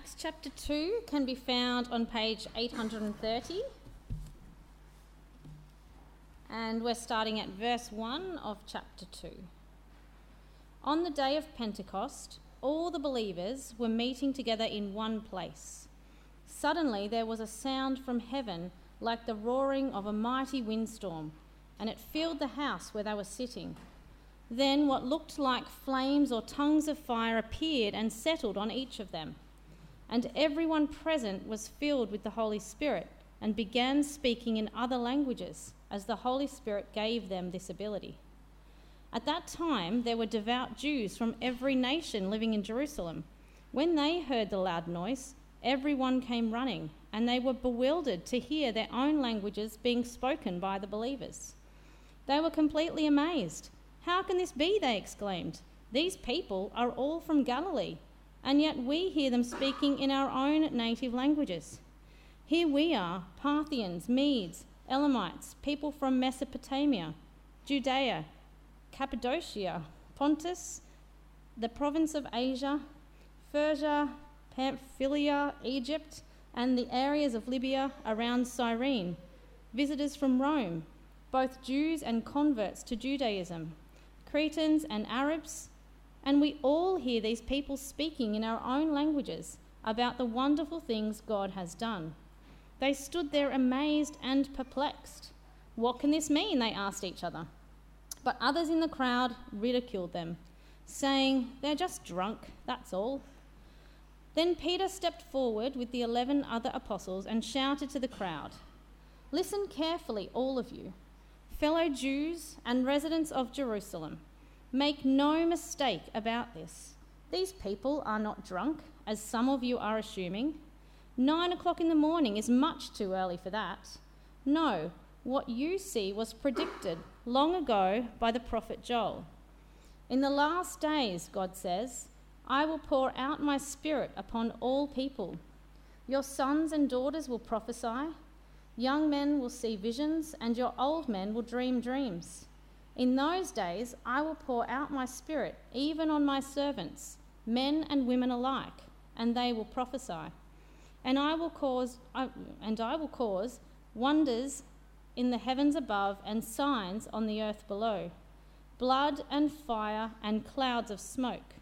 Acts chapter 2 can be found on page 830. And we're starting at verse 1 of chapter 2. On the day of Pentecost, all the believers were meeting together in one place. Suddenly there was a sound from heaven like the roaring of a mighty windstorm, and it filled the house where they were sitting. Then what looked like flames or tongues of fire appeared and settled on each of them. And everyone present was filled with the Holy Spirit and began speaking in other languages as the Holy Spirit gave them this ability. At that time, there were devout Jews from every nation living in Jerusalem. When they heard the loud noise, everyone came running, and they were bewildered to hear their own languages being spoken by the believers. They were completely amazed. How can this be? They exclaimed. These people are all from Galilee, and yet we hear them speaking in our own native languages. Here we are Parthians, Medes, Elamites, people from Mesopotamia, Judea Cappadocia, Pontus, the province of Asia, Phrygia, Pamphylia, Egypt, and the areas of Libya around Cyrene, visitors from Rome, both Jews and converts to Judaism, Cretans and Arabs, and we all hear these people speaking in our own languages about the wonderful things God has done. They stood there amazed and perplexed. What can this mean? They asked each other. But others in the crowd ridiculed them, saying, They're just drunk, that's all. Then Peter stepped forward with the eleven other apostles and shouted to the crowd Listen carefully, all of you, fellow Jews and residents of Jerusalem. Make no mistake about this. These people are not drunk, as some of you are assuming. Nine o'clock in the morning is much too early for that. No, what you see was predicted long ago by the prophet Joel. In the last days, God says, I will pour out my spirit upon all people. Your sons and daughters will prophesy, young men will see visions, and your old men will dream dreams. In those days, I will pour out my spirit even on my servants, men and women alike, and they will prophesy. And I will cause, and I will cause wonders in the heavens above and signs on the earth below blood and fire and clouds of smoke.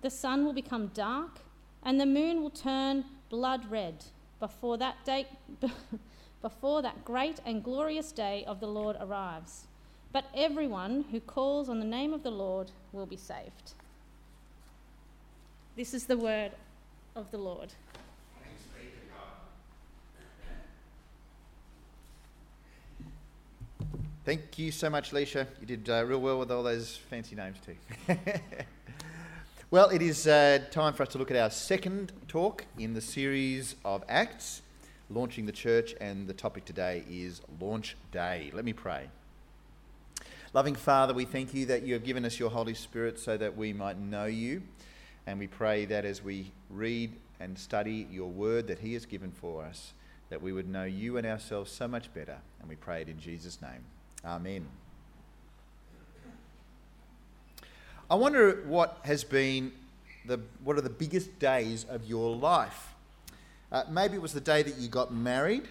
The sun will become dark and the moon will turn blood red before that day before that great and glorious day of the Lord arrives. But everyone who calls on the name of the Lord will be saved. This is the word of the Lord. Thank you so much, Leisha. You did uh, real well with all those fancy names, too. well, it is uh, time for us to look at our second talk in the series of Acts, launching the church, and the topic today is Launch Day. Let me pray. Loving Father, we thank you that you have given us your Holy Spirit so that we might know you, and we pray that as we read and study your word that He has given for us, that we would know you and ourselves so much better, and we pray it in Jesus' name. Amen. I wonder what has been the what are the biggest days of your life. Uh, maybe it was the day that you got married,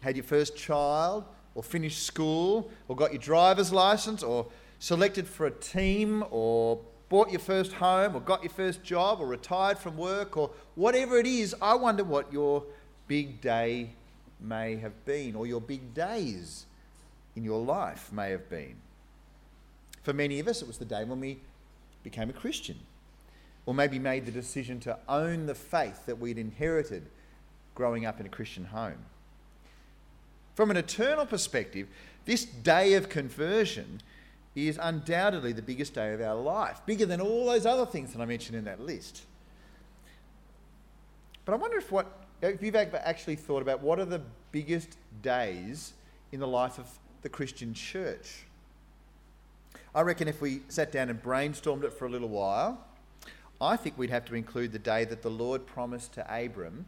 had your first child, or finished school, or got your driver's license, or selected for a team, or bought your first home, or got your first job, or retired from work, or whatever it is. I wonder what your big day may have been, or your big days in your life may have been. For many of us, it was the day when we became a Christian, or maybe made the decision to own the faith that we'd inherited growing up in a Christian home. From an eternal perspective, this day of conversion is undoubtedly the biggest day of our life, bigger than all those other things that I mentioned in that list. But I wonder if what if you've actually thought about what are the biggest days in the life of the Christian church. I reckon if we sat down and brainstormed it for a little while, I think we'd have to include the day that the Lord promised to Abram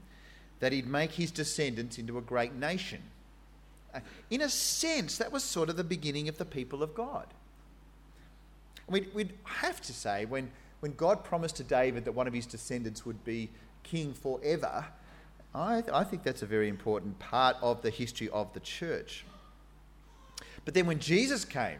that he'd make his descendants into a great nation. Uh, in a sense, that was sort of the beginning of the people of God. We'd, we'd have to say, when, when God promised to David that one of his descendants would be king forever, I, I think that's a very important part of the history of the church. But then when Jesus came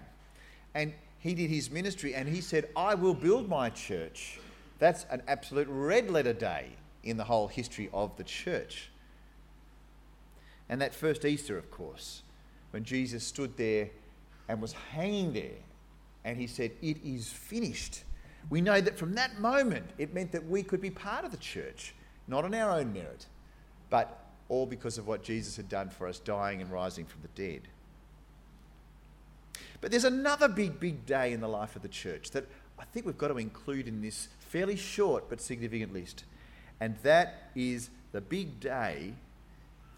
and he did his ministry and he said, I will build my church, that's an absolute red letter day in the whole history of the church. And that first Easter, of course, when Jesus stood there and was hanging there and he said, It is finished. We know that from that moment, it meant that we could be part of the church, not on our own merit, but all because of what Jesus had done for us, dying and rising from the dead. But there's another big, big day in the life of the church that I think we've got to include in this fairly short but significant list. And that is the big day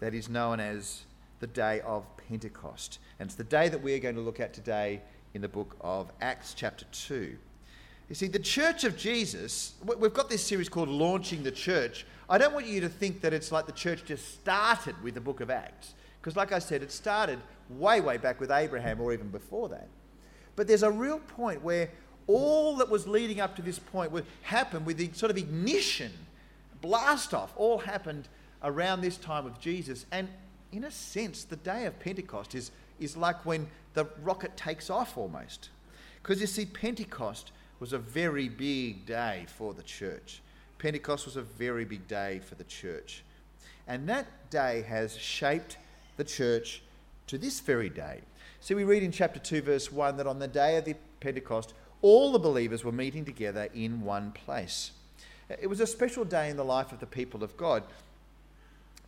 that is known as the day of Pentecost. And it's the day that we are going to look at today in the book of Acts, chapter 2. You see, the church of Jesus, we've got this series called Launching the Church. I don't want you to think that it's like the church just started with the book of Acts. Because, like I said, it started way, way back with Abraham or even before that. But there's a real point where all that was leading up to this point would happen with the sort of ignition, blast off, all happened around this time of Jesus. And in a sense, the day of Pentecost is, is like when the rocket takes off almost. Because you see, Pentecost was a very big day for the church. Pentecost was a very big day for the church. And that day has shaped the church to this very day. So we read in chapter 2, verse 1 that on the day of the Pentecost, all the believers were meeting together in one place. It was a special day in the life of the people of God.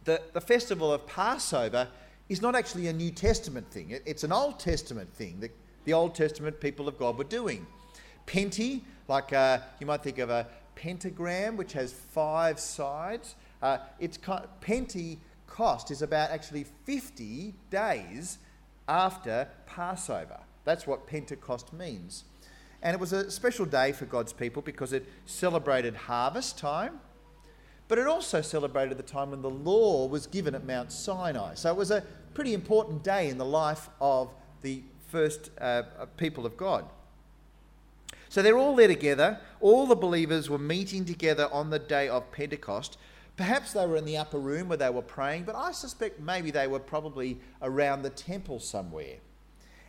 The, the festival of Passover is not actually a New Testament thing, it, it's an Old Testament thing that the Old Testament people of God were doing. Penti, like uh, you might think of a pentagram, which has five sides. Uh, it's Penti cost is about actually 50 days after Passover. That's what Pentecost means. And it was a special day for God's people because it celebrated harvest time, but it also celebrated the time when the law was given at Mount Sinai. So it was a pretty important day in the life of the first uh, people of God. So they're all there together. All the believers were meeting together on the day of Pentecost Perhaps they were in the upper room where they were praying, but I suspect maybe they were probably around the temple somewhere.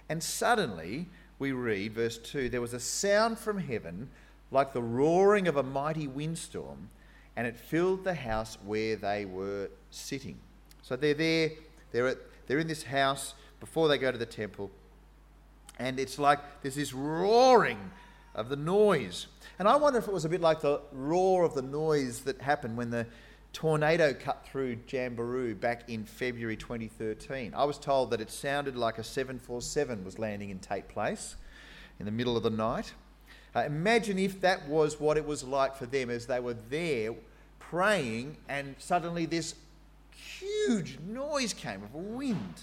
And suddenly, we read, verse 2 there was a sound from heaven like the roaring of a mighty windstorm, and it filled the house where they were sitting. So they're there, they're, at, they're in this house before they go to the temple, and it's like there's this roaring of the noise. And I wonder if it was a bit like the roar of the noise that happened when the tornado cut through Jamberoo back in February 2013. I was told that it sounded like a 747 was landing in Tate Place in the middle of the night. Uh, imagine if that was what it was like for them as they were there praying and suddenly this huge noise came of wind.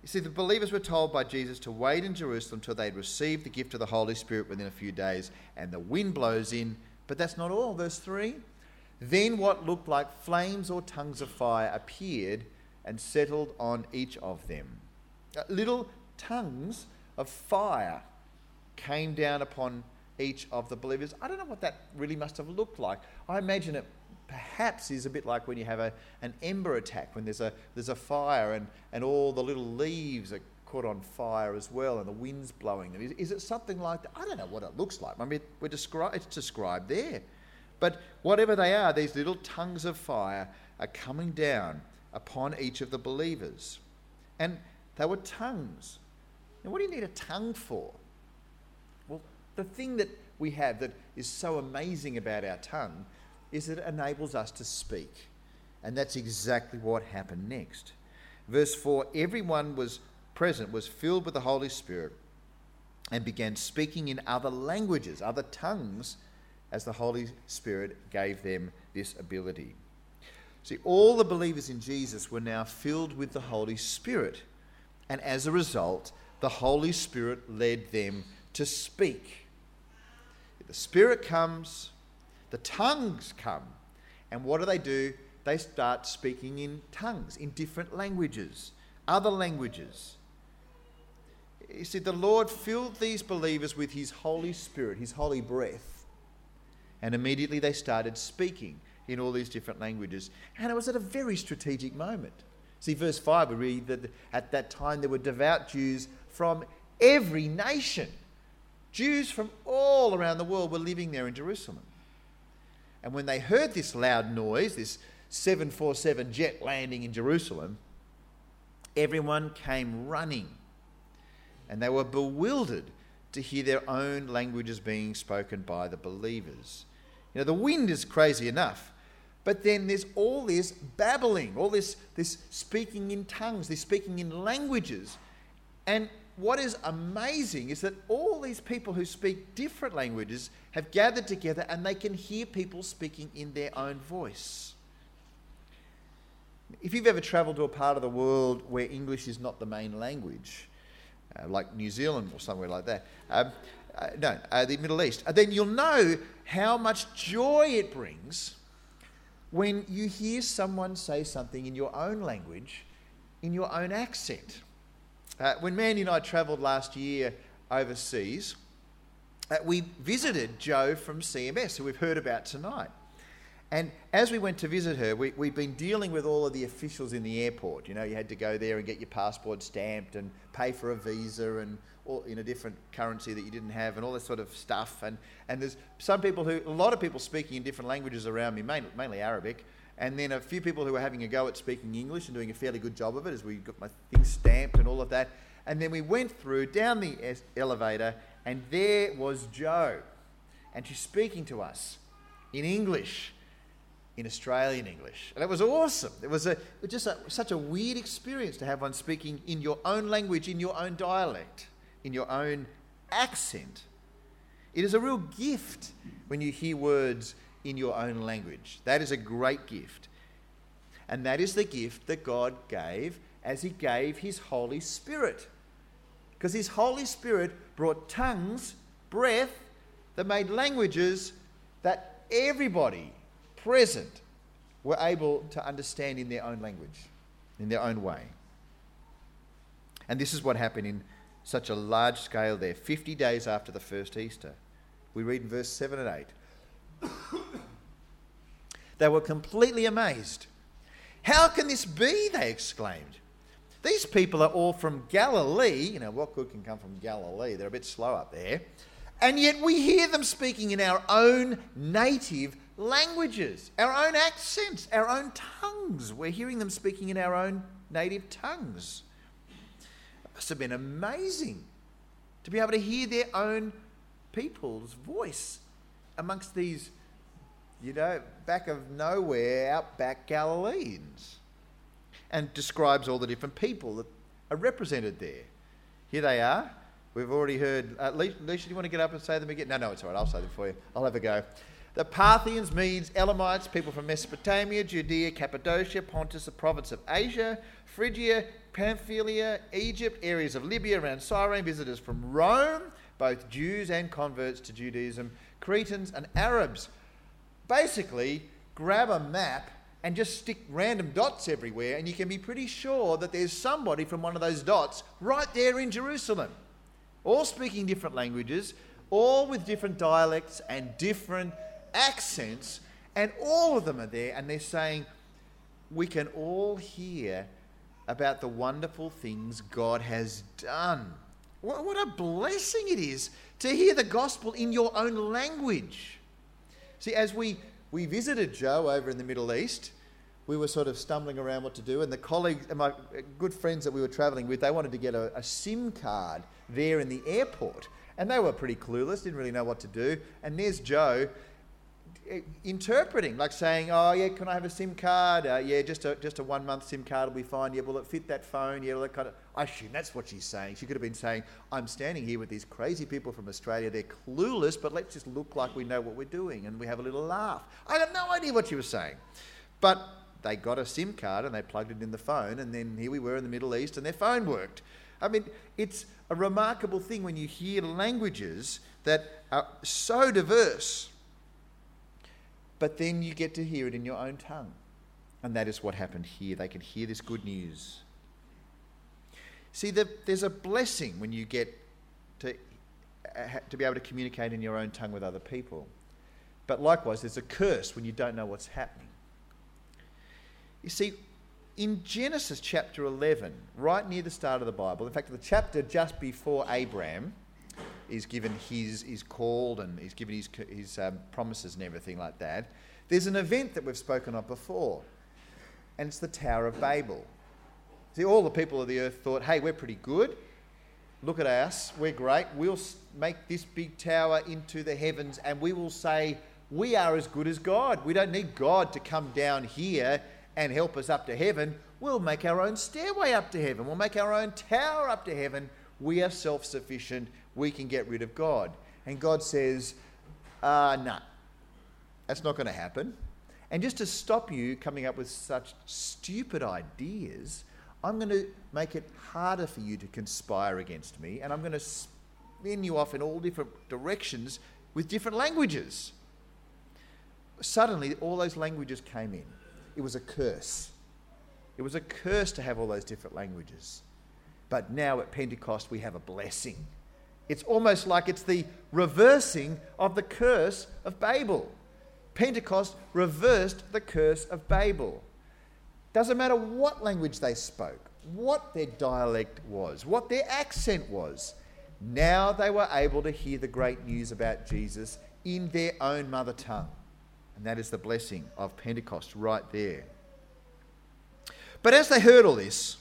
You see, the believers were told by Jesus to wait in Jerusalem till they'd received the gift of the Holy Spirit within a few days, and the wind blows in. But that's not all. Verse 3 then what looked like flames or tongues of fire appeared and settled on each of them. Uh, little tongues of fire came down upon each of the believers. I don't know what that really must have looked like. I imagine it perhaps is a bit like when you have a, an ember attack, when there's a, there's a fire and, and all the little leaves are caught on fire as well and the wind's blowing them. Is, is it something like that? I don't know what it looks like. I mean, we're descri- it's described there. But whatever they are, these little tongues of fire are coming down upon each of the believers. And they were tongues. And what do you need a tongue for? The thing that we have that is so amazing about our tongue is that it enables us to speak. And that's exactly what happened next. Verse 4 everyone was present, was filled with the Holy Spirit, and began speaking in other languages, other tongues as the Holy Spirit gave them this ability. See, all the believers in Jesus were now filled with the Holy Spirit, and as a result, the Holy Spirit led them to speak. The Spirit comes, the tongues come, and what do they do? They start speaking in tongues, in different languages, other languages. You see, the Lord filled these believers with His Holy Spirit, His holy breath and immediately they started speaking in all these different languages. And it was at a very strategic moment. See, verse 5, we read that at that time there were devout Jews from every nation. Jews from all around the world were living there in Jerusalem. And when they heard this loud noise, this 747 jet landing in Jerusalem, everyone came running. And they were bewildered to hear their own languages being spoken by the believers. You know, the wind is crazy enough, but then there's all this babbling, all this, this speaking in tongues, this speaking in languages. And what is amazing is that all these people who speak different languages have gathered together and they can hear people speaking in their own voice. If you've ever travelled to a part of the world where English is not the main language, uh, like New Zealand or somewhere like that, um, uh, no, uh, the Middle East, uh, then you'll know how much joy it brings when you hear someone say something in your own language, in your own accent. Uh, when Mandy and I travelled last year overseas, uh, we visited Jo from CMS, who we've heard about tonight. And as we went to visit her, we, we'd been dealing with all of the officials in the airport. You know, you had to go there and get your passport stamped and pay for a visa and all, in a different currency that you didn't have and all this sort of stuff. And, and there's some people who, a lot of people speaking in different languages around me, mainly, mainly Arabic, and then a few people who were having a go at speaking English and doing a fairly good job of it as we got my things stamped and all of that. And then we went through down the es- elevator, and there was Jo. And she's speaking to us in English, in Australian English. And it was awesome. It was, a, it was just a, such a weird experience to have one speaking in your own language, in your own dialect, in your own accent. It is a real gift when you hear words in your own language. That is a great gift. And that is the gift that God gave as He gave His Holy Spirit. Because His Holy Spirit brought tongues, breath, that made languages that everybody present were able to understand in their own language, in their own way. And this is what happened in such a large scale there, 50 days after the first Easter. We read in verse 7 and 8. they were completely amazed. How can this be? They exclaimed. These people are all from Galilee. You know, what good can come from Galilee? They're a bit slow up there. And yet we hear them speaking in our own native languages, our own accents, our own tongues. We're hearing them speaking in our own native tongues. It must have been amazing to be able to hear their own people's voice amongst these, you know, back of nowhere, outback Galileans. And describes all the different people that are represented there. Here they are. We've already heard. Uh, Alicia, do you want to get up and say them again? No, no, it's all right. I'll say them for you. I'll have a go. The Parthians, Medes, Elamites, people from Mesopotamia, Judea, Cappadocia, Pontus, the province of Asia, Phrygia, Pamphylia, Egypt, areas of Libya around Cyrene, visitors from Rome, both Jews and converts to Judaism, Cretans and Arabs. Basically, grab a map and just stick random dots everywhere, and you can be pretty sure that there's somebody from one of those dots right there in Jerusalem. All speaking different languages, all with different dialects and different accents, and all of them are there, and they're saying, We can all hear about the wonderful things God has done. What, a blessing it is to hear the gospel in your own language. See, as we, we visited Jo over in the Middle East, we were sort of stumbling around what to do, and the colleagues and uh, my uh, good friends that we were traveling with, they wanted to get a, a SIM card there in the airport. And they were pretty clueless, didn't really know what to do. And there's Jo interpreting, like saying, "Oh yeah, can I have a SIM card? Uh, yeah, just a just a one month SIM card will be fine. Yeah, will it fit that phone? Yeah, that kind of." I assume that's what she's saying. She could have been saying, "I'm standing here with these crazy people from Australia. They're clueless, but let's just look like we know what we're doing and we have a little laugh." I have no idea what she was saying, but they got a SIM card and they plugged it in the phone, and then here we were in the Middle East, and their phone worked. I mean, it's a remarkable thing when you hear languages that are so diverse but then you get to hear it in your own tongue. And that is what happened here. They can hear this good news. See, the, there's a blessing when you get to, uh, to be able to communicate in your own tongue with other people. But likewise, there's a curse when you don't know what's happening. You see, in Genesis chapter 11, right near the start of the Bible, in fact, the chapter just before Abraham is given his, is called and he's given his, his um, promises and everything like that, there's an event that we've spoken of before, and it's the Tower of Babel. See, all the people of the earth thought, hey, we're pretty good. Look at us, we're great. We'll make this big tower into the heavens and we will say, we are as good as God. We don't need God to come down here and help us up to heaven. We'll make our own stairway up to heaven. We'll make our own tower up to heaven. We are self sufficient. We can get rid of God. And God says, uh, no, nah, that's not going to happen. And just to stop you coming up with such stupid ideas, I'm going to make it harder for you to conspire against me, and I'm going to spin you off in all different directions with different languages. Suddenly, all those languages came in. It was a curse. It was a curse to have all those different languages. But now at Pentecost, we have a blessing. It's almost like it's the reversing of the curse of Babel. Pentecost reversed the curse of Babel. Doesn't matter what language they spoke, what their dialect was, what their accent was. Now they were able to hear the great news about Jesus in their own mother tongue. And that is the blessing of Pentecost right there. But as they heard all this,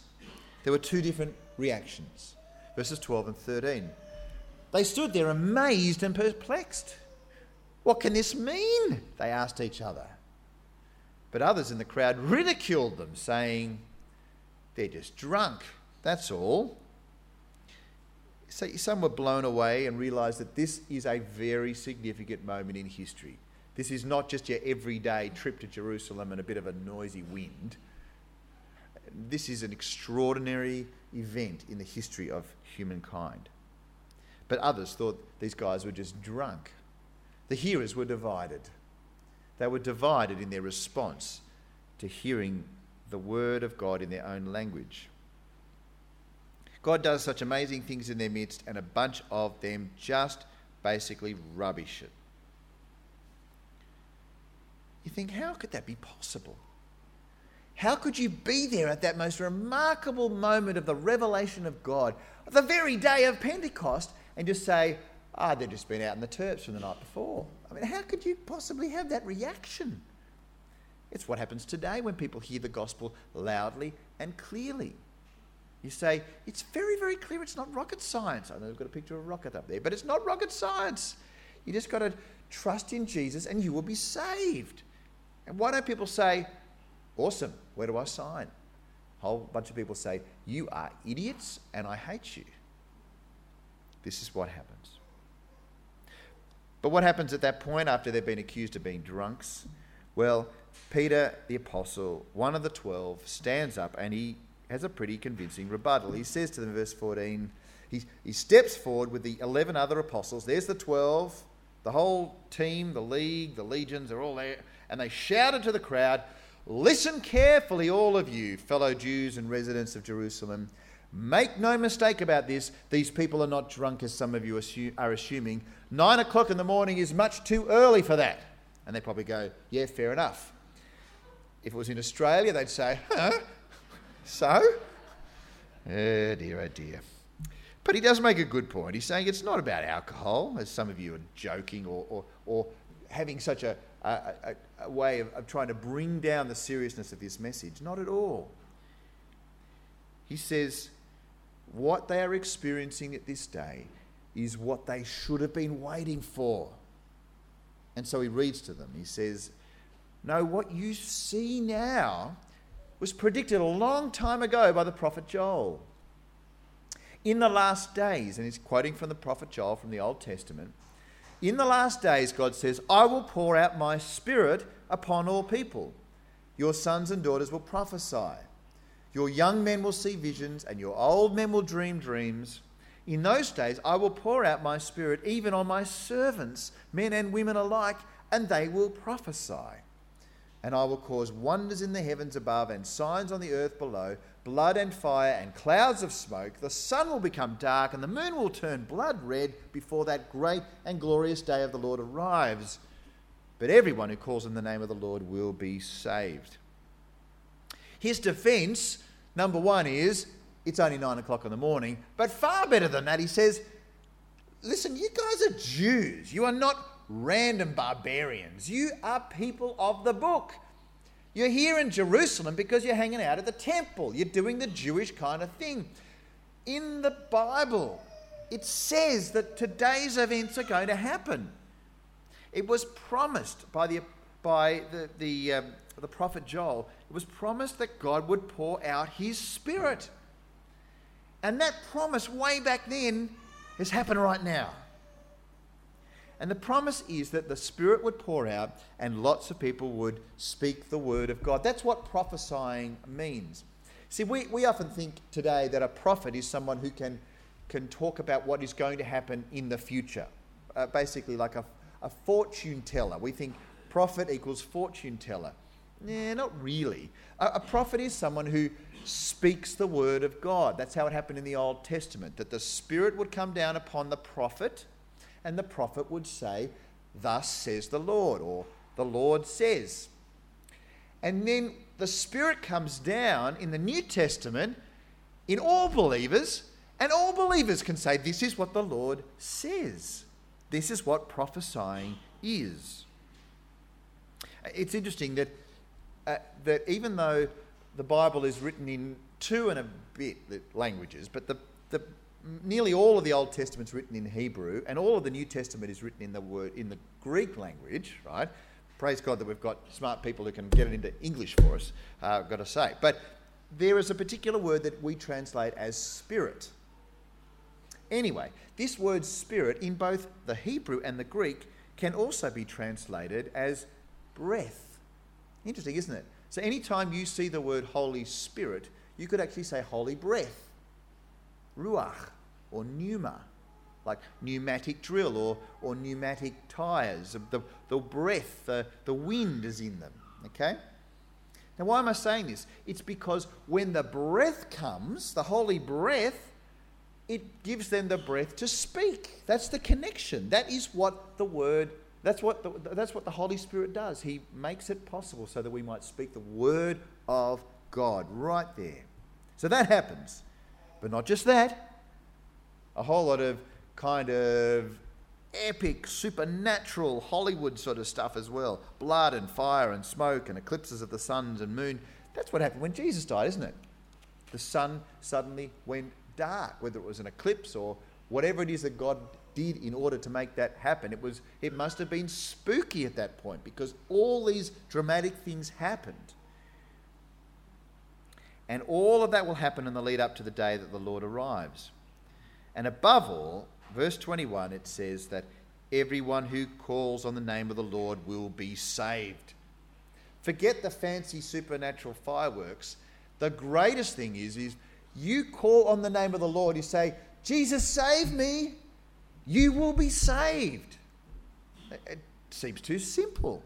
there were two different reactions. Verses 12 and 13. They stood there amazed and perplexed. What can this mean? They asked each other. But others in the crowd ridiculed them, saying, They're just drunk, that's all. So some were blown away and realised that this is a very significant moment in history. This is not just your everyday trip to Jerusalem and a bit of a noisy wind. This is an extraordinary event in the history of humankind. But others thought these guys were just drunk. The hearers were divided. They were divided in their response to hearing the word of God in their own language. God does such amazing things in their midst, and a bunch of them just basically rubbish it. You think, how could that be possible? How could you be there at that most remarkable moment of the revelation of God, the very day of Pentecost, and just say, ah, oh, they've just been out in the terps from the night before? I mean, how could you possibly have that reaction? It's what happens today when people hear the gospel loudly and clearly. You say, it's very, very clear it's not rocket science. I know we've got a picture of a rocket up there, but it's not rocket science. You just got to trust in Jesus and you will be saved. And why don't people say, awesome, where do I sign? A whole bunch of people say, you are idiots and I hate you. This is what happens. But what happens at that point after they've been accused of being drunks? Well, Peter, the apostle, one of the twelve, stands up and he has a pretty convincing rebuttal. He says to them, verse 14, he, he steps forward with the 11 other apostles. There's the 12, the whole team, the league, the legions are all there. And they shouted to the crowd, Listen carefully, all of you, fellow Jews and residents of Jerusalem. Make no mistake about this. These people are not drunk, as some of you are assuming. Nine o'clock in the morning is much too early for that. And they probably go, Yeah, fair enough. If it was in Australia, they'd say, Huh? So? Oh dear, oh dear. But he does make a good point. He's saying it's not about alcohol, as some of you are joking or, or, or having such a, a, a, way of, of trying to bring down the seriousness of this message. Not at all. He says, what they are experiencing at this day is what they should have been waiting for. And so he reads to them. He says, No, what you see now was predicted a long time ago by the prophet Joel. In the last days, and he's quoting from the prophet Joel from the Old Testament, in the last days, God says, I will pour out my spirit upon all people. Your sons and daughters will prophesy. Your young men will see visions, and your old men will dream dreams. In those days, I will pour out my spirit even on my servants, men and women alike, and they will prophesy. And I will cause wonders in the heavens above and signs on the earth below blood and fire and clouds of smoke. The sun will become dark, and the moon will turn blood red before that great and glorious day of the Lord arrives. but everyone who calls on the name of the Lord will be saved. His defense, number one, is it's only nine o'clock in the morning. But far better than that, he says, listen, you guys are Jews. You are not random barbarians. You are people of the book. You're here in Jerusalem because you're hanging out at the temple. You're doing the Jewish kind of thing. In the Bible, it says that today's events are going to happen. It was promised by the, by the, the, um, the prophet Joel, it was promised that God would pour out his spirit. And that promise, way back then, has happened right now. And the promise is that the Spirit would pour out and lots of people would speak the word of God. That's what prophesying means. See, we, we often think today that a prophet is someone who can, can talk about what is going to happen in the future, uh, basically, like a, a fortune teller. We think prophet equals fortune teller. Nah, not really. A, a prophet is someone who speaks the word of God. That's how it happened in the Old Testament, that the Spirit would come down upon the prophet and the prophet would say, Thus says the Lord, or the Lord says. And then the Spirit comes down in the New Testament in all believers, and all believers can say, This is what the Lord says. This is what prophesying is. It's interesting that, uh, that even though the Bible is written in two and a bit languages, but the, the nearly all of the Old Testament's written in Hebrew, and all of the New Testament is written in the word in the Greek language, right? Praise God that we've got smart people who can get it into English for us. Uh, I've got to say, but there is a particular word that we translate as spirit. Anyway, this word spirit in both the Hebrew and the Greek can also be translated as breath. Interesting, isn't it? So anytime you see the word Holy Spirit, you could actually say holy breath ruach or pneuma, like pneumatic drill or, or pneumatic tyres. The, the breath, the, the wind is in them. Okay? Now, why am I saying this? It's because when the breath comes, the holy breath, it gives them the breath to speak. That's the connection. That is what the word, that's what the, that's what the Holy Spirit does. He makes it possible so that we might speak the word of God right there. So that happens. But not just that, a whole lot of kind of epic, supernatural Hollywood sort of stuff as well. Blood and fire and smoke and eclipses of the suns and moon. That's what happened when Jesus died, isn't it? The sun suddenly went dark, whether it was an eclipse or whatever it is that God did in order to make that happen. It was it must have been spooky at that point because all these dramatic things happened. And all of that will happen in the lead up to the day that the Lord arrives. And above all, verse 21, it says that everyone who calls on the name of the Lord will be saved. Forget the fancy supernatural fireworks. The greatest thing is, is you call on the name of the Lord, you say, Jesus, save me, you will be saved. It seems too simple.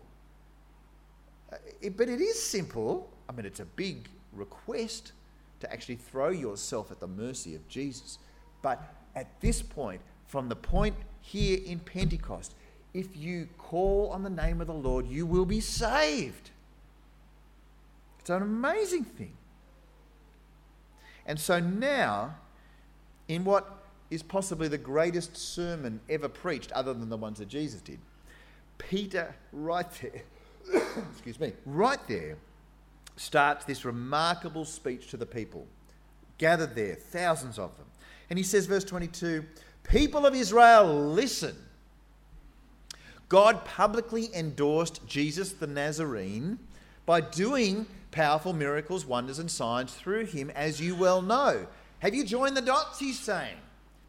Uh, but it is simple. I mean, it's a big request to actually throw yourself at the mercy of Jesus. But at this point, from the point here in Pentecost, if you call on the name of the Lord, you will be saved. It's an amazing thing. And so now, in what is possibly the greatest sermon ever preached, other than the ones that Jesus did, Peter, right there, excuse me, right there, starts this remarkable speech to the people, gathered there, thousands of them. And he says, verse 22 People of Israel, listen. God publicly endorsed Jesus the Nazarene by doing powerful miracles, wonders, and signs through him, as you well know. Have you joined the dots? He's saying.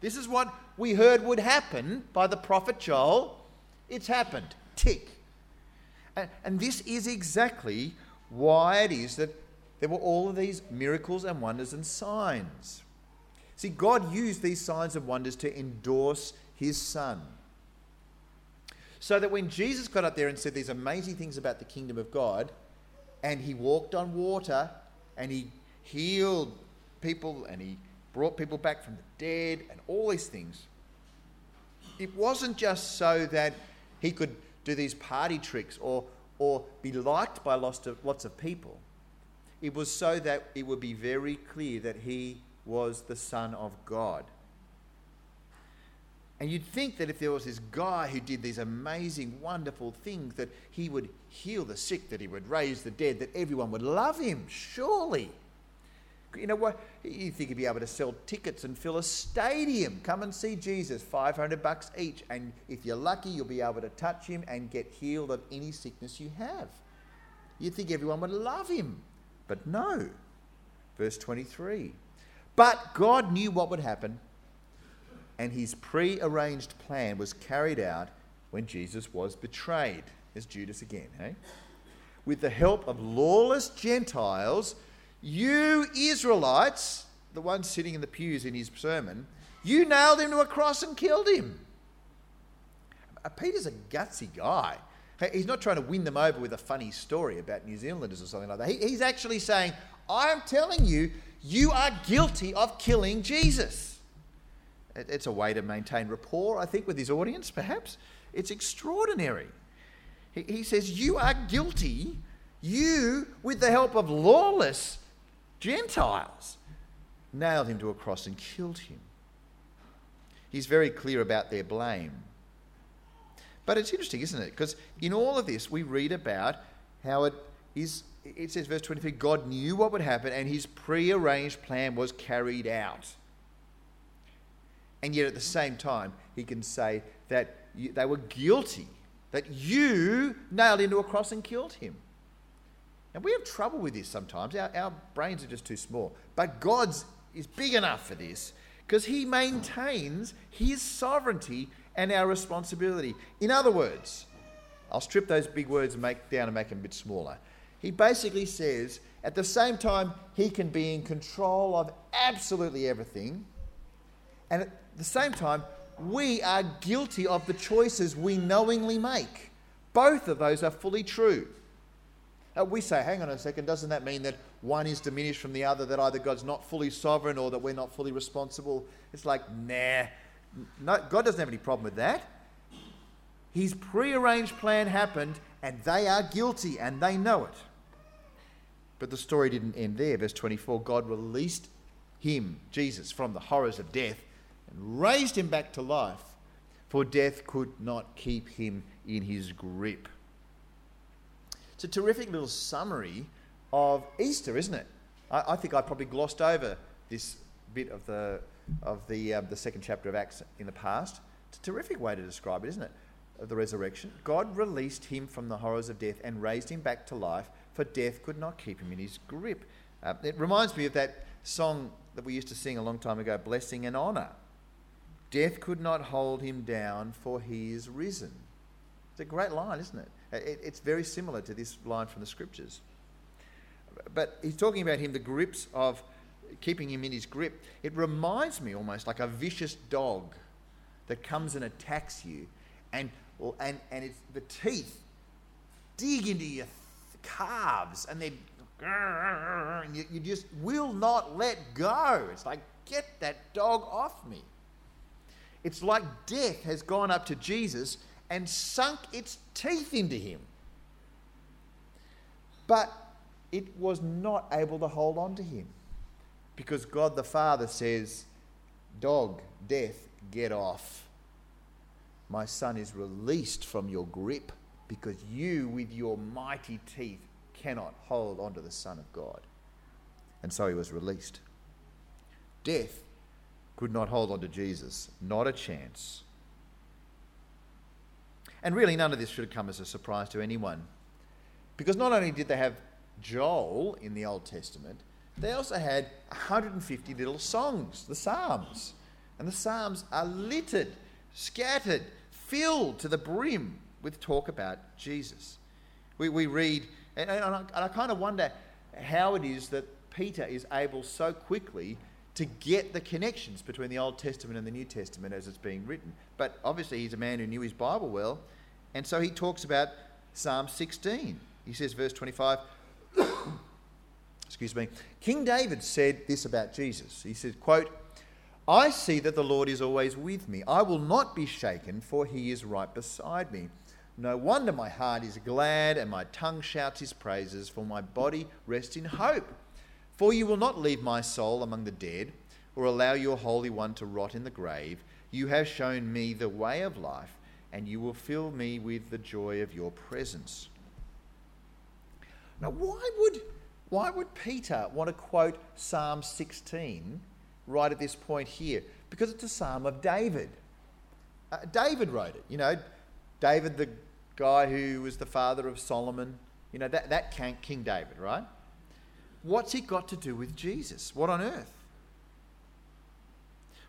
This is what we heard would happen by the prophet Joel. It's happened. Tick. And, and this is exactly why it is that there were all of these miracles and wonders and signs. See, God used these signs and wonders to endorse his son. So that when Jesus got up there and said these amazing things about the kingdom of God, and he walked on water, and he healed people, and he brought people back from the dead, and all these things, it wasn't just so that he could do these party tricks or, or be liked by lots of, lots of people. It was so that it would be very clear that he was the Son of God. And you'd think that if there was this guy who did these amazing, wonderful things, that he would heal the sick, that he would raise the dead, that everyone would love him, surely. You know what? You think he'd be able to sell tickets and fill a stadium. Come and see Jesus, 500 bucks each. And if you're lucky, you'll be able to touch him and get healed of any sickness you have. You'd think everyone would love him. But no. Verse 23. But God knew what would happen, and his pre arranged plan was carried out when Jesus was betrayed. There's Judas again, hey? With the help of lawless Gentiles you Israelites, the ones sitting in the pews in his sermon, you nailed him to a cross and killed him. Uh, Peter's a gutsy guy. He's not trying to win them over with a funny story about New Zealanders or something like that. he's actually saying, I am telling you, you are guilty of killing Jesus. it's a way to maintain rapport, I think, with his audience, perhaps. It's extraordinary. he says, You are guilty. You, with the help of lawless Gentiles, nailed him to a cross and killed him. He's very clear about their blame. But it's interesting, isn't it? Because in all of this, we read about how it is. It says, verse 23 God knew what would happen, and his pre-arranged plan was carried out. And yet at the same time, he can say that they were guilty, that you nailed him to a cross and killed him. And we have trouble with this sometimes. Our, our brains are just too small. But God's is big enough for this because He maintains His sovereignty and our responsibility. In other words, I'll strip those big words and make down and make them a bit smaller. He basically says at the same time he can be in control of absolutely everything, and at the same time we are guilty of the choices we knowingly make. Both of those are fully true. Uh, we say, hang on a second, doesn't that mean that one is diminished from the other, that either God's not fully sovereign or that we're not fully responsible? It's like, nah. No, God doesn't have any problem with that. His prearranged plan happened, and they are guilty, and they know it. But the story didn't end there. Verse 24 God released him, Jesus, from the horrors of death and raised him back to life, for death could not keep him in his grip. It's a terrific little summary of Easter, isn't it? I, I think I probably glossed over this bit of the of the um, the second chapter of Acts in the past. It's a terrific way to describe it, isn't it? Of the resurrection, God released him from the horrors of death and raised him back to life, for death could not keep him in his grip. Uh, it reminds me of that song that we used to sing a long time ago, "Blessing and Honor." Death could not hold him down, for he is risen. It's a great line, isn't it? It, it's very similar to this line from the scriptures. But he's talking about him, the grips of keeping him in his grip. It reminds me almost like a vicious dog that comes and attacks you, and, and, and it's, the teeth dig into your calves, and they and you, you just will not let go. It's like, get that dog off me. It's like death has gone up to Jesus and sunk its teeth into him. But it was not able to hold on to him because God the Father says, Dog, death, get off. My son is released from your grip because you, with your mighty teeth, cannot hold on to the Son of God. And so he was released. Death could not hold on to Jesus, not a chance. And really, none of this should have come as a surprise to anyone. Because not only did they have Joel in the Old Testament, they also had 150 little songs, the Psalms. And the Psalms are littered, scattered, filled to the brim with talk about Jesus. We, we read, and, and I, and I kind of wonder how it is that Peter is able so quickly to get the connections between the Old Testament and the New Testament as it's being written. But obviously, he's a man who knew his Bible well, and so he talks about Psalm 16. He says, verse 25, excuse me, King David said this about Jesus. He said, quote, I see that the Lord is always with me. I will not be shaken, for he is right beside me. No wonder my heart is glad and my tongue shouts his praises, for my body rests in hope. For you will not leave my soul among the dead, or allow your Holy One to rot in the grave. You have shown me the way of life, and you will fill me with the joy of your presence. Now, why would, why would Peter want to quote Psalm 16 right at this point here? Because it's a psalm of David. Uh, David wrote it. You know, David, the guy who was the father of Solomon, you know, that, that King David, right? What's he got to do with Jesus? What on earth?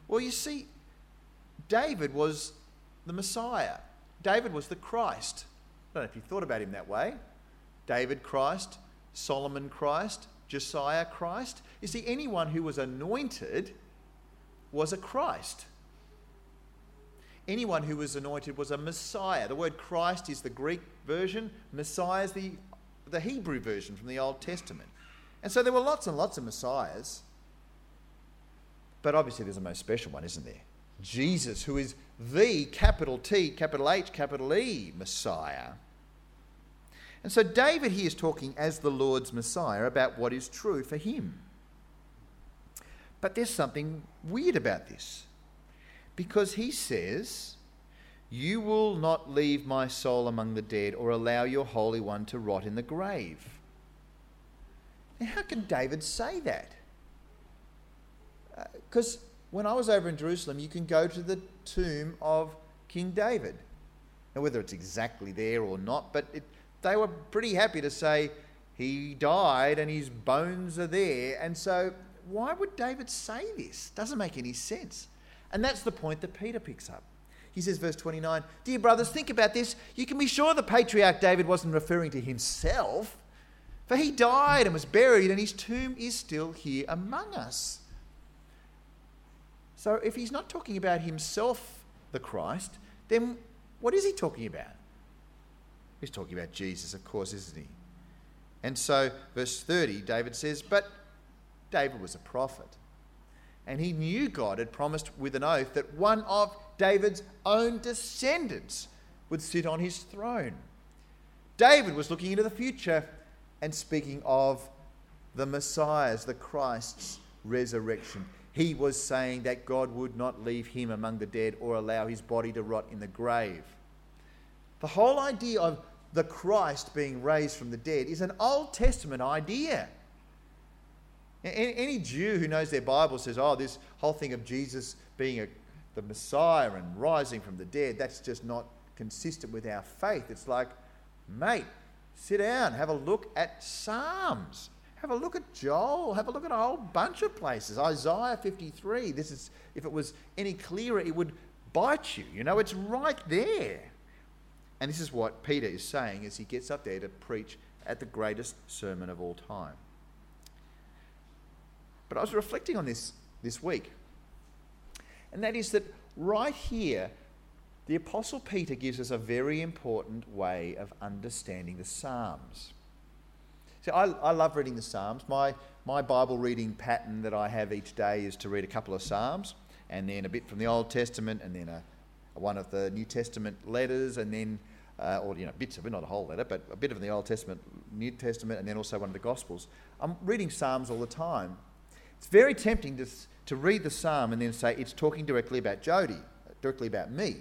Well, you see, David was the Messiah. David was the Christ. I don't know if you thought about him that way. David Christ, Solomon Christ, Josiah Christ. You see, anyone who was anointed was a Christ. Anyone who was anointed was a Messiah. The word Christ is the Greek version, Messiah is the, the Hebrew version from the Old Testament. And so there were lots and lots of Messiahs. But obviously, there's a most special one, isn't there? Jesus, who is the capital T, capital H, capital E Messiah. And so David here is talking as the Lord's Messiah about what is true for him. But there's something weird about this because he says, You will not leave my soul among the dead or allow your Holy One to rot in the grave. How can David say that? Because uh, when I was over in Jerusalem, you can go to the tomb of King David. Now, whether it's exactly there or not, but it, they were pretty happy to say he died and his bones are there. And so, why would David say this? Doesn't make any sense. And that's the point that Peter picks up. He says, verse 29, Dear brothers, think about this. You can be sure the patriarch David wasn't referring to himself, for he died and was buried, and his tomb is still here among us. So if he's not talking about himself, the Christ, then what is he talking about? He's talking about Jesus, of course, isn't he? And so, verse 30, David says, But David was a prophet and he knew God had promised with an oath that one of David's own descendants would sit on his throne. David was looking into the future and speaking of the Messiah's, the Christ's resurrection. He was saying that God would not leave him among the dead or allow his body to rot in the grave. The whole idea of the Christ being raised from the dead is an Old Testament idea. Any Jew who knows their Bible says, oh, this whole thing of Jesus being a, the Messiah and rising from the dead, that's just not consistent with our faith. It's like, mate, sit down, have a look at Psalms. Have a look at Joel. Have a look at a whole bunch of places. Isaiah 53. This is, if it was any clearer, it would bite you. You know, it's right there. And this is what Peter is saying as he gets up there to preach at the greatest sermon of all time. But I was reflecting on this this week. And that is that right here, the Apostle Peter gives us a very important way of understanding the Psalms. See, I, I love reading the Psalms. My, my Bible reading pattern that I have each day is to read a couple of Psalms and then a bit from the Old Testament and then a, one of the New Testament letters and then, uh, or you know, bits of it, not a whole letter, but a bit of the Old Testament, New Testament, and then also one of the Gospels. I'm reading Psalms all the time it's very tempting to, to read the psalm and then say it's talking directly about Jody, directly about me.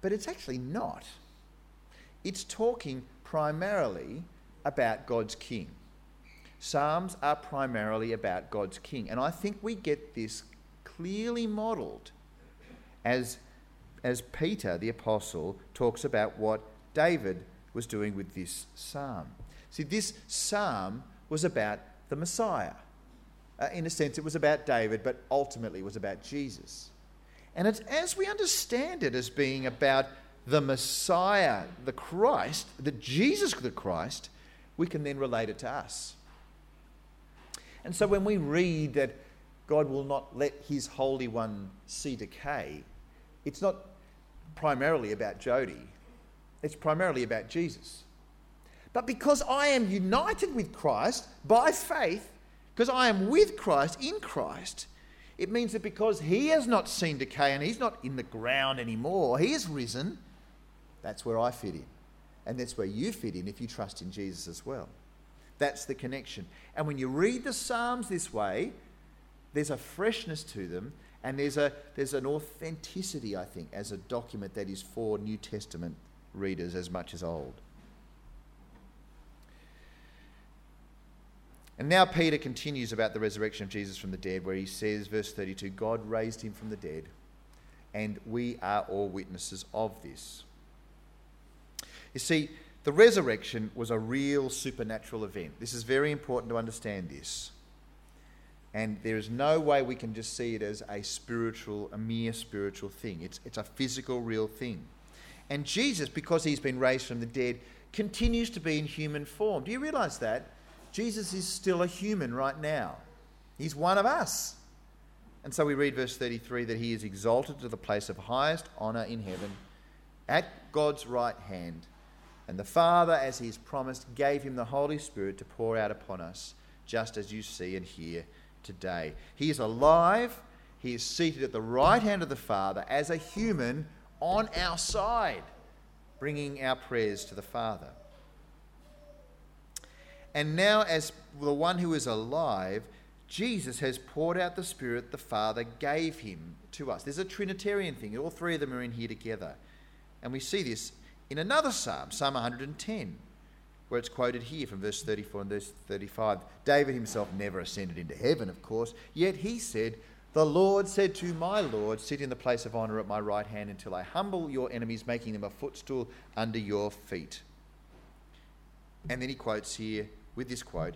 But it's actually not. It's talking primarily about God's king. Psalms are primarily about God's king. And I think we get this clearly modelled as, as Peter, the apostle, talks about what David was doing with this psalm. See, this psalm was about the Messiah. Uh, in a sense, it was about David, but ultimately it was about Jesus. And it's as we understand it as being about the Messiah, the Christ, the Jesus the Christ, we can then relate it to us. And so when we read that God will not let his Holy One see decay, it's not primarily about Jody, it's primarily about Jesus. But because I am united with Christ by faith, because I am with Christ in Christ, it means that because he has not seen decay and he's not in the ground anymore, he has risen, That's where I fit in. And that's where you fit in if you trust in Jesus as well. That's the connection. And when you read the Psalms this way, there's a freshness to them and there's, a, there's an authenticity, I think, as a document that is for New Testament readers as much as old. And now Peter continues about the resurrection of Jesus from the dead, where he says, verse 32, God raised him from the dead, and we are all witnesses of this. You see, the resurrection was a real supernatural event. This is very important to understand this. And there is no way we can just see it as a spiritual, a mere spiritual thing. It's, it's a physical, real thing. And Jesus, because he's been raised from the dead, continues to be in human form. Do you realize that? Jesus is still a human right now. He's one of us. And so we read verse 33 that he is exalted to the place of highest honour in heaven at God's right hand. And the Father, as he has promised, gave him the Holy Spirit to pour out upon us, just as you see and hear today. He is alive. He is seated at the right hand of the Father as a human on our side, bringing our prayers to the Father. And now, as the one who is alive, Jesus has poured out the Spirit the Father gave him to us. There's a Trinitarian thing. All three of them are in here together. And we see this in another psalm, Psalm 110, where it's quoted here from verse 34 and verse 35. David himself never ascended into heaven, of course, yet he said, The Lord said to my Lord, Sit in the place of honour at my right hand until I humble your enemies, making them a footstool under your feet. And then he quotes here with this quote,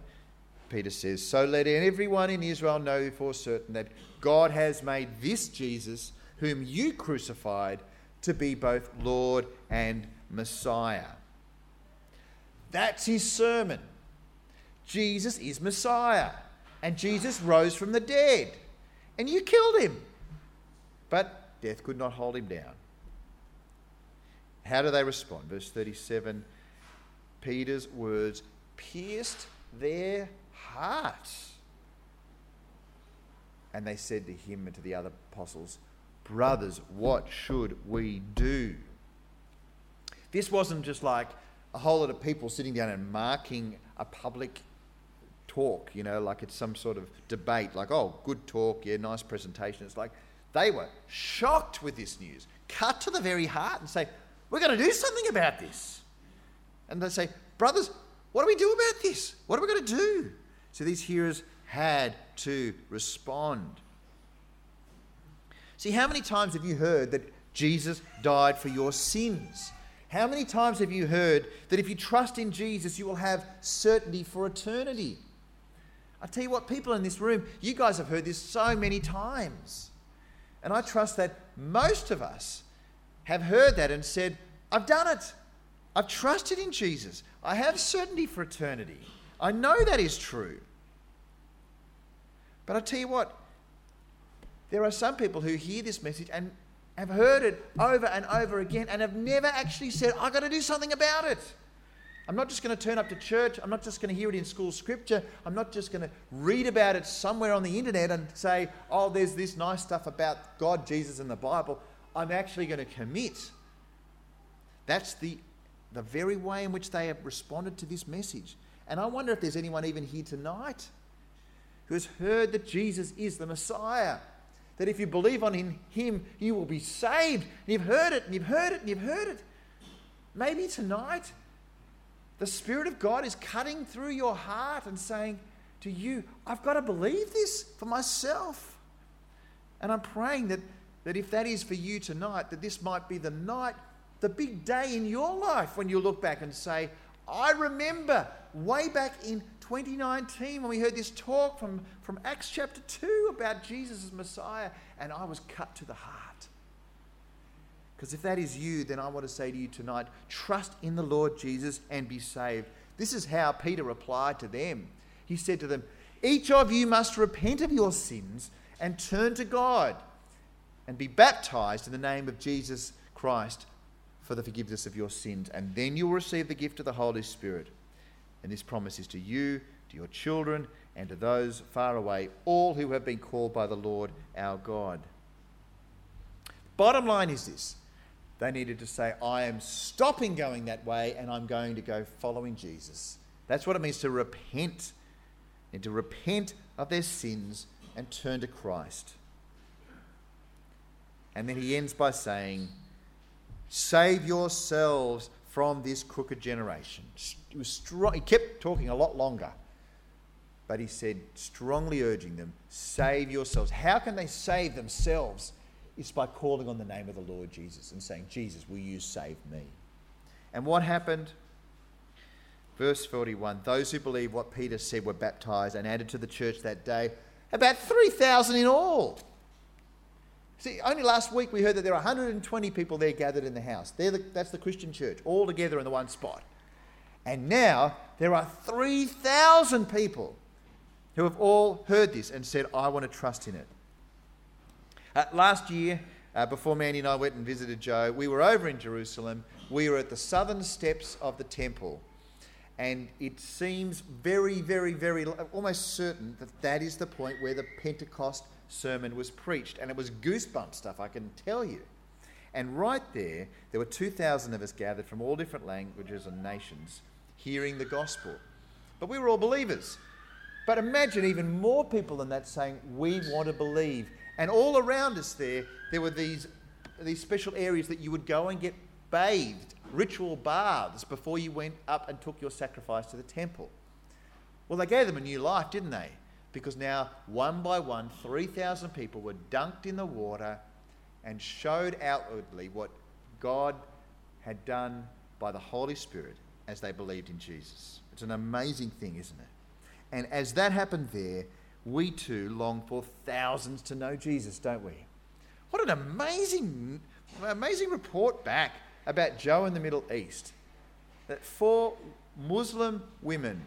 Peter says, So let everyone in Israel know for certain that God has made this Jesus, whom you crucified, to be both Lord and Messiah. That's his sermon. Jesus is Messiah. And Jesus rose from the dead. And you killed him. But death could not hold him down. How do they respond? Verse 37 Peter's words pierced their hearts. And they said to him and to the other apostles, Brothers, what should we do? This wasn't just like a whole lot of people sitting down and marking a public talk, you know, like it's some sort of debate, like, oh, good talk, yeah, nice presentation. It's like they were shocked with this news, cut to the very heart and say, we're going to do something about this. And they say, brothers, what do we do about this? What are we going to do? So these hearers had to respond. See, how many times have you heard that Jesus died for your sins? How many times have you heard that if you trust in Jesus, you will have certainty for eternity? I tell you what, people in this room, you guys have heard this so many times. And I trust that most of us have heard that and said, I've done it. I've trusted in Jesus. I have certainty for eternity. I know that is true. But I tell you what, there are some people who hear this message and have heard it over and over again and have never actually said, I've got to do something about it. I'm not just going to turn up to church. I'm not just going to hear it in school scripture. I'm not just going to read about it somewhere on the internet and say, oh, there's this nice stuff about God, Jesus, and the Bible. I'm actually going to commit. That's the the very way in which they have responded to this message. And I wonder if there's anyone even here tonight who has heard that Jesus is the Messiah. That if you believe on him, you will be saved. And you've heard it, and you've heard it, and you've heard it. Maybe tonight, the Spirit of God is cutting through your heart and saying to you, I've got to believe this for myself. And I'm praying that, that if that is for you tonight, that this might be the night the big day in your life when you look back and say, I remember way back in 2019 when we heard this talk from, from Acts chapter 2 about Jesus as Messiah, and I was cut to the heart. Because if that is you, then I want to say to you tonight trust in the Lord Jesus and be saved. This is how Peter replied to them. He said to them, Each of you must repent of your sins and turn to God and be baptized in the name of Jesus Christ for the forgiveness of your sins, and then you'll receive the gift of the Holy Spirit. And this promise is to you, to your children, and to those far away, all who have been called by the Lord our God. Bottom line is this They needed to say, I am stopping going that way and I'm going to go following Jesus. That's what it means to repent and to repent of their sins and turn to Christ. And then he ends by saying, Save yourselves from this crooked generation. He, was strong, he kept talking a lot longer, but he said, strongly urging them, Save yourselves. How can they save themselves? It's by calling on the name of the Lord Jesus and saying, Jesus, will you save me? And what happened? Verse 41 Those who believed what Peter said were baptized and added to the church that day, about 3,000 in all. See, only last week we heard that there are 120 people there gathered in the house. The, that's the Christian church, all together in the one spot. And now there are 3,000 people who have all heard this and said, I want to trust in it. Uh, last year, uh, before Mandy and I went and visited Jo, we were over in Jerusalem. We were at the southern steps of the temple. And it seems very, very, very, almost certain that that is the point where the Pentecost sermon was preached. And it was goosebump stuff, I can tell you. And right there, there were 2,000 of us gathered from all different languages and nations hearing the gospel. But we were all believers. But imagine even more people than that saying, We want to believe. And all around us there, there were these, these special areas that you would go and get bathed, ritual baths, before you went up and took your sacrifice to the temple. Well, they gave them a new life, didn't they? Because now, one by one, 3,000 people were dunked in the water and showed outwardly what God had done by the Holy Spirit as they believed in Jesus. It's an amazing thing, isn't it? And as that happened there, we too long for thousands to know Jesus, don't we? What an amazing, amazing report back about Jo in the Middle East. That four Muslim women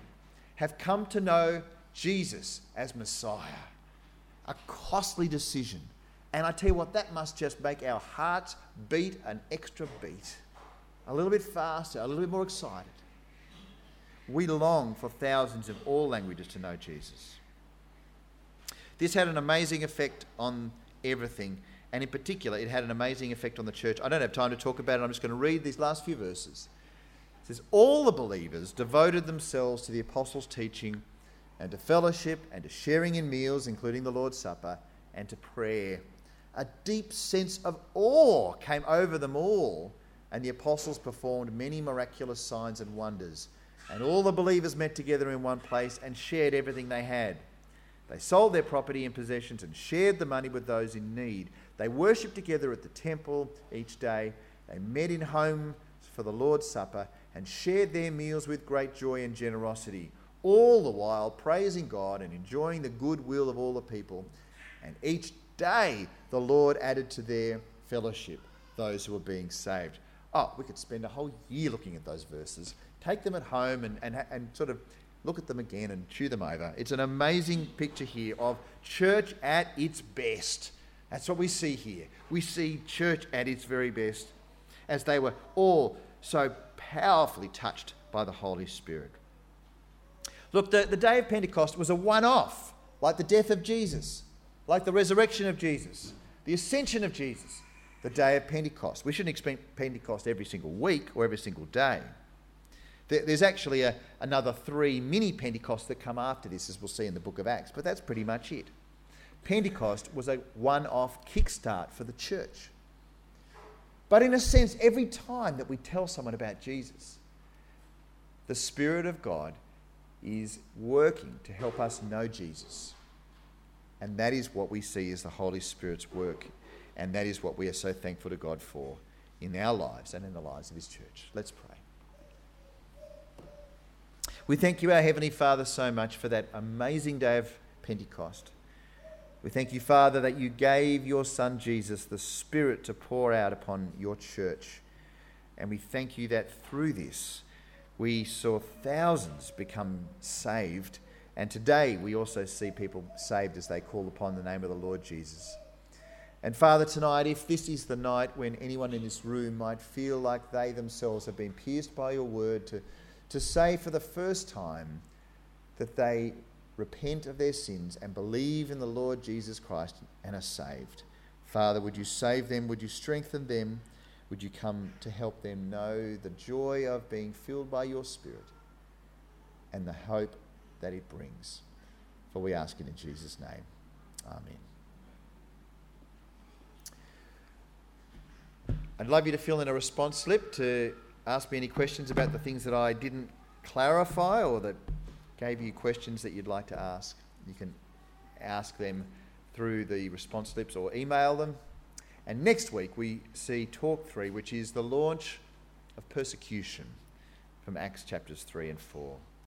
have come to know Jesus as Messiah. A costly decision. And I tell you what, that must just make our hearts beat an extra beat. A little bit faster, a little bit more excited. We long for thousands of all languages to know Jesus. This had an amazing effect on everything, and in particular, it had an amazing effect on the church. I don't have time to talk about it, I'm just going to read these last few verses. It says, All the believers devoted themselves to the apostles' teaching and to fellowship and to sharing in meals, including the Lord's Supper, and to prayer. A deep sense of awe came over them all, and the apostles performed many miraculous signs and wonders. And all the believers met together in one place and shared everything they had. They sold their property and possessions and shared the money with those in need. They worshipped together at the temple each day. They met in homes for the Lord's Supper and shared their meals with great joy and generosity all the while praising God and enjoying the goodwill of all the people. And each day the Lord added to their fellowship those who were being saved. Oh, we could spend a whole year looking at those verses. Take them at home and, and, and sort of look at them again and chew them over. It's an amazing picture here of church at its best. That's what we see here. We see church at its very best as they were all so powerfully touched by the Holy Spirit. Look, the, the day of Pentecost was a one off, like the death of Jesus, like the resurrection of Jesus, the ascension of Jesus, the day of Pentecost. We shouldn't expect Pentecost every single week or every single day. There, there's actually a, another three mini Pentecosts that come after this, as we'll see in the book of Acts, but that's pretty much it. Pentecost was a one off kickstart for the church. But in a sense, every time that we tell someone about Jesus, the Spirit of God is working to help us know Jesus. And that is what we see as the Holy Spirit's work. And that is what we are so thankful to God for in our lives and in the lives of His church. Let's pray. We thank you, our Heavenly Father, so much for that amazing day of Pentecost. We thank you, Father, that you gave your Son Jesus the Spirit to pour out upon your church. And we thank you that through this, we saw thousands become saved. And today we also see people saved as they call upon the name of the Lord Jesus. And Father, tonight, if this is the night when anyone in this room might feel like they themselves have been pierced by your word, to, to say for the first time that they repent of their sins and believe in the Lord Jesus Christ and are saved. Father, would you save them? Would you strengthen them? Would you come to help them know the joy of being filled by your Spirit and the hope that it brings? For we ask it in Jesus' name. Amen. I'd love you to fill in a response slip to ask me any questions about the things that I didn't clarify or that gave you questions that you'd like to ask. You can ask them through the response slips or email them. And next week we see talk three, which is the launch of persecution from Acts chapters 3 and 4.